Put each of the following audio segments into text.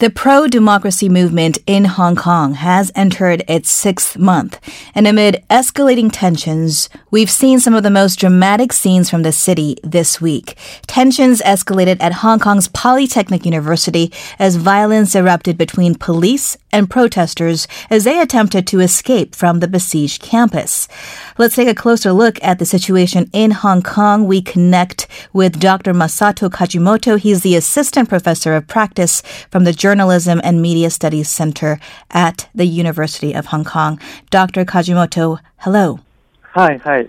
The pro democracy movement in Hong Kong has entered its sixth month, and amid escalating tensions, we've seen some of the most dramatic scenes from the city this week. Tensions escalated at Hong Kong's Polytechnic University as violence erupted between police and protesters as they attempted to escape from the besieged campus. Let's take a closer look at the situation in Hong Kong. We connect with Dr. Masato Kajimoto. He's the assistant professor of practice from the Journalism and Media Studies Center at the University of Hong Kong. Dr. Kajimoto, hello. Hi, hi.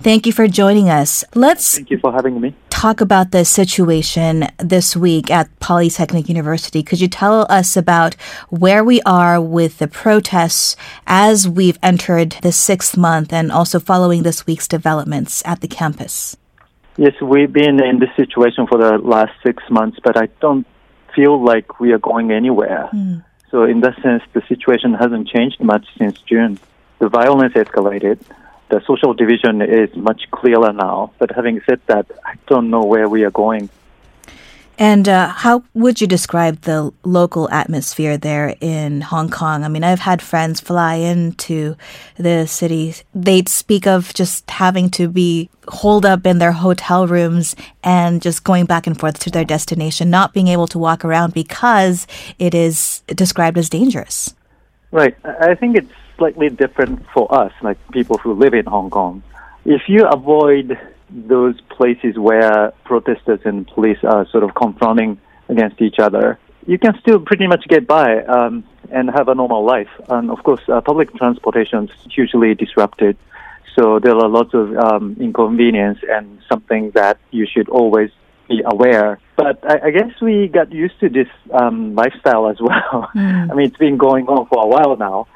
Thank you for joining us. Let's Thank you for having me. talk about the situation this week at Polytechnic University. Could you tell us about where we are with the protests as we've entered the sixth month and also following this week's developments at the campus? Yes, we've been in this situation for the last six months, but I don't feel like we are going anywhere. Hmm. So, in that sense, the situation hasn't changed much since June. The violence escalated. The social division is much clearer now. But having said that, I don't know where we are going. And uh, how would you describe the local atmosphere there in Hong Kong? I mean, I've had friends fly into the city. They'd speak of just having to be holed up in their hotel rooms and just going back and forth to their destination, not being able to walk around because it is described as dangerous. Right. I think it's slightly different for us, like people who live in Hong Kong. If you avoid those places where protesters and police are sort of confronting against each other, you can still pretty much get by um, and have a normal life. And of course, uh, public transportation is hugely disrupted. So there are lots of um, inconvenience and something that you should always be aware. But I, I guess we got used to this um, lifestyle as well. I mean, it's been going on for a while now.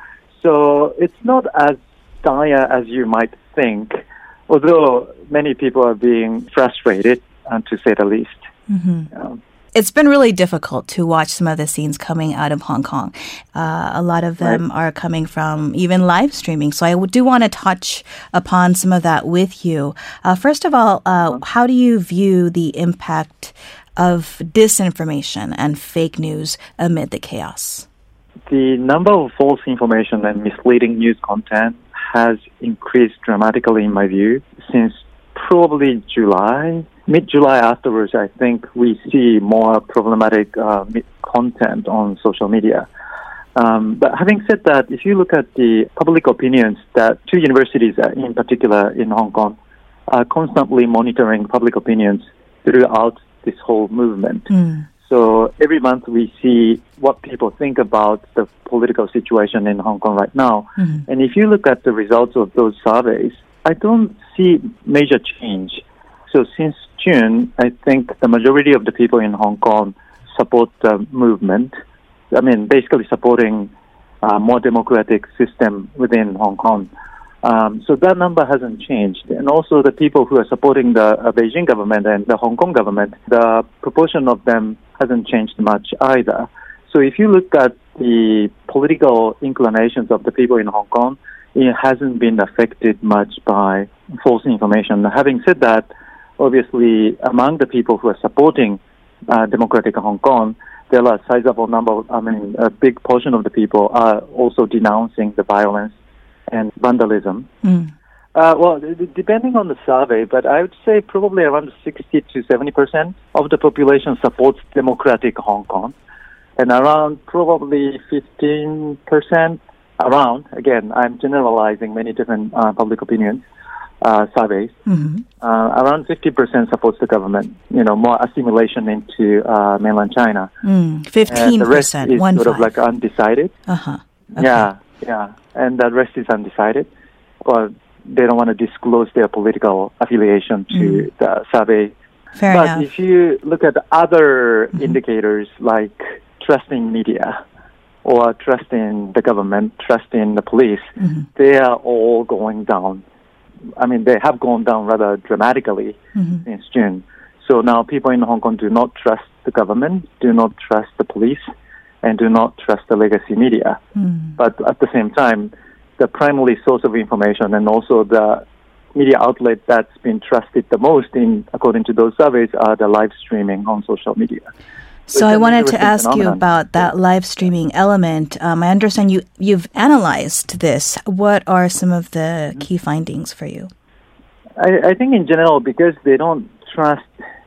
So it's not as dire as you might think, although many people are being frustrated, uh, to say the least. Um, It's been really difficult to watch some of the scenes coming out of Hong Kong. Uh, a lot of them are coming from even live streaming. So I do want to touch upon some of that with you. Uh, first of all, uh, how do you view the impact of disinformation and fake news amid the chaos? the number of false information and misleading news content has increased dramatically in my view since probably July. Mid July afterwards, I think we see more problematic uh, content on social media. Um, but having said that, if you look at the public opinions that two universities uh, in particular in Hong Kong are constantly monitoring public opinions throughout this whole movement. So every month we see what people think about the political situation in Hong Kong right now. And if you look at the results of those surveys, I don't see major change. So since June, I think the majority of the people in Hong Kong support the movement. I mean, basically supporting a more democratic system within Hong Kong. Um, so that number hasn't changed. And also the people who are supporting the uh, Beijing government and the Hong Kong government, the proportion of them hasn't changed much either. So if you look at the political inclinations of the people in Hong Kong, it hasn't been affected much by false information. Having said that, obviously among the people who are supporting uh, democratic Hong Kong, there are a sizable number, I mean, a big portion of the people are also denouncing the violence and vandalism. Uh, well, depending on the survey, but I would say probably around 60 to 70 percent of the population supports democratic Hong Kong, and around probably 15 percent around. Again, I'm generalizing many different uh, public opinions uh, surveys. Uh, around 50 percent supports the government. You know, more assimilation into uh, mainland China, and Fifteen the rest is one sort of like undecided. uh huh. Yeah, yeah, and the rest is undecided, or they don't want to disclose their political affiliation to the survey. Fair but enough. Mm-hmm. if you look at other indicators like trusting media or trust in the government, trust in the police, Mm-hmm. they are all going down. I mean, they have gone down rather dramatically Mm-hmm. since June. So now people in Hong Kong do not trust the government, do not trust the police, and do not trust the legacy media. Mm. But at the same time, the primary source of information and also the media outlet that's been trusted the most in according to those surveys are the live streaming on social media. So I wanted to ask phenomenon. you about that live streaming element. Um, I understand you you've analyzed this. What are some of the key findings for you? I, I think in general, because they don't trust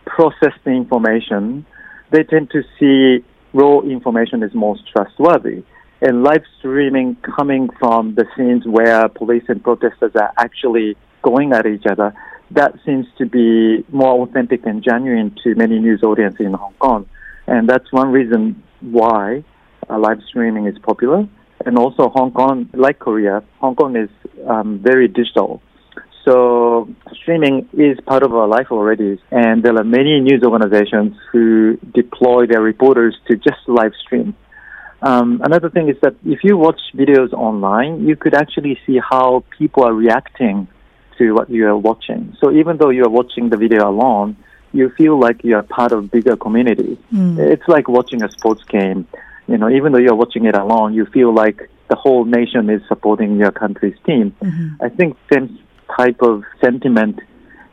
process the information, they tend to see raw information is most trustworthy. And live streaming coming from the scenes where police and protesters are actually going at each other, that seems to be more authentic and genuine to many news audiences in Hong Kong. And that's one reason why uh, live streaming is popular. And also Hong Kong, like Korea, Hong Kong is um, very digital. So streaming is part of our life already. And there are many news organizations who deploy their reporters to just live stream. Um, another thing is that if you watch videos online, you could actually see how people are reacting to what you are watching. So even though you are watching the video alone, you feel like you are part of bigger community. Mm. It's like watching a sports game. You know, even though you're watching it alone, you feel like the whole nation is supporting your country's team. Mm-hmm. I think same type of sentiment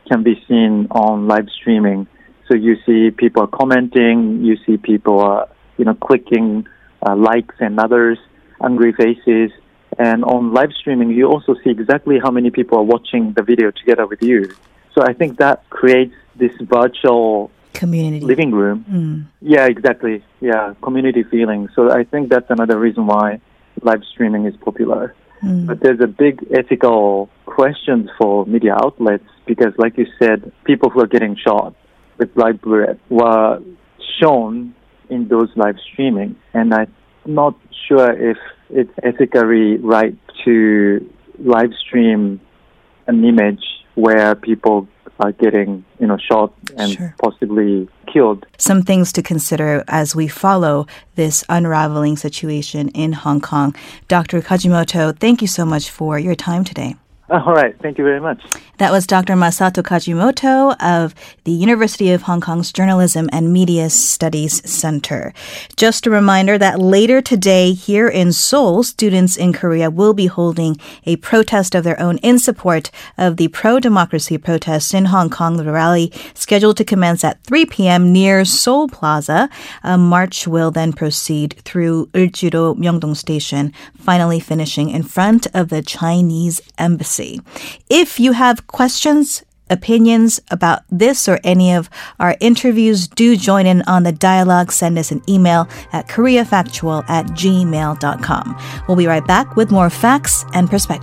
can be seen on live streaming. So you see people are commenting, you see people, uh, you know, clicking uh, likes and others, angry faces. And on live streaming, you also see exactly how many people are watching the video together with you. So I think that creates this virtual community living room. Mm. Yeah, exactly. Yeah, community feeling. So I think that's another reason why live streaming is popular. Mm. But there's a big ethical questions for media outlets because, like you said, people who are getting shot with live bullet were shown in those live streaming, and I'm not sure if it's ethically right to live stream an image where people are getting, you know, shot and sure. possibly killed. Some things to consider as we follow this unraveling situation in Hong Kong. Dr. Kajimoto, thank you so much for your time today. Oh, all right. Thank you very much. That was Dr. Masato Kajimoto of the University of Hong Kong's Journalism and Media Studies Center. Just a reminder that later today here in Seoul, students in Korea will be holding a protest of their own in support of the pro-democracy protests in Hong Kong. The rally scheduled to commence at 3 p.m. near Seoul Plaza. A march will then proceed through Euljiro Myeongdong Station, finally finishing in front of the Chinese embassy. If you have questions, opinions about this or any of our interviews, do join in on the dialogue. Send us an email at koreafactual at gmail.com. We'll be right back with more facts and perspectives.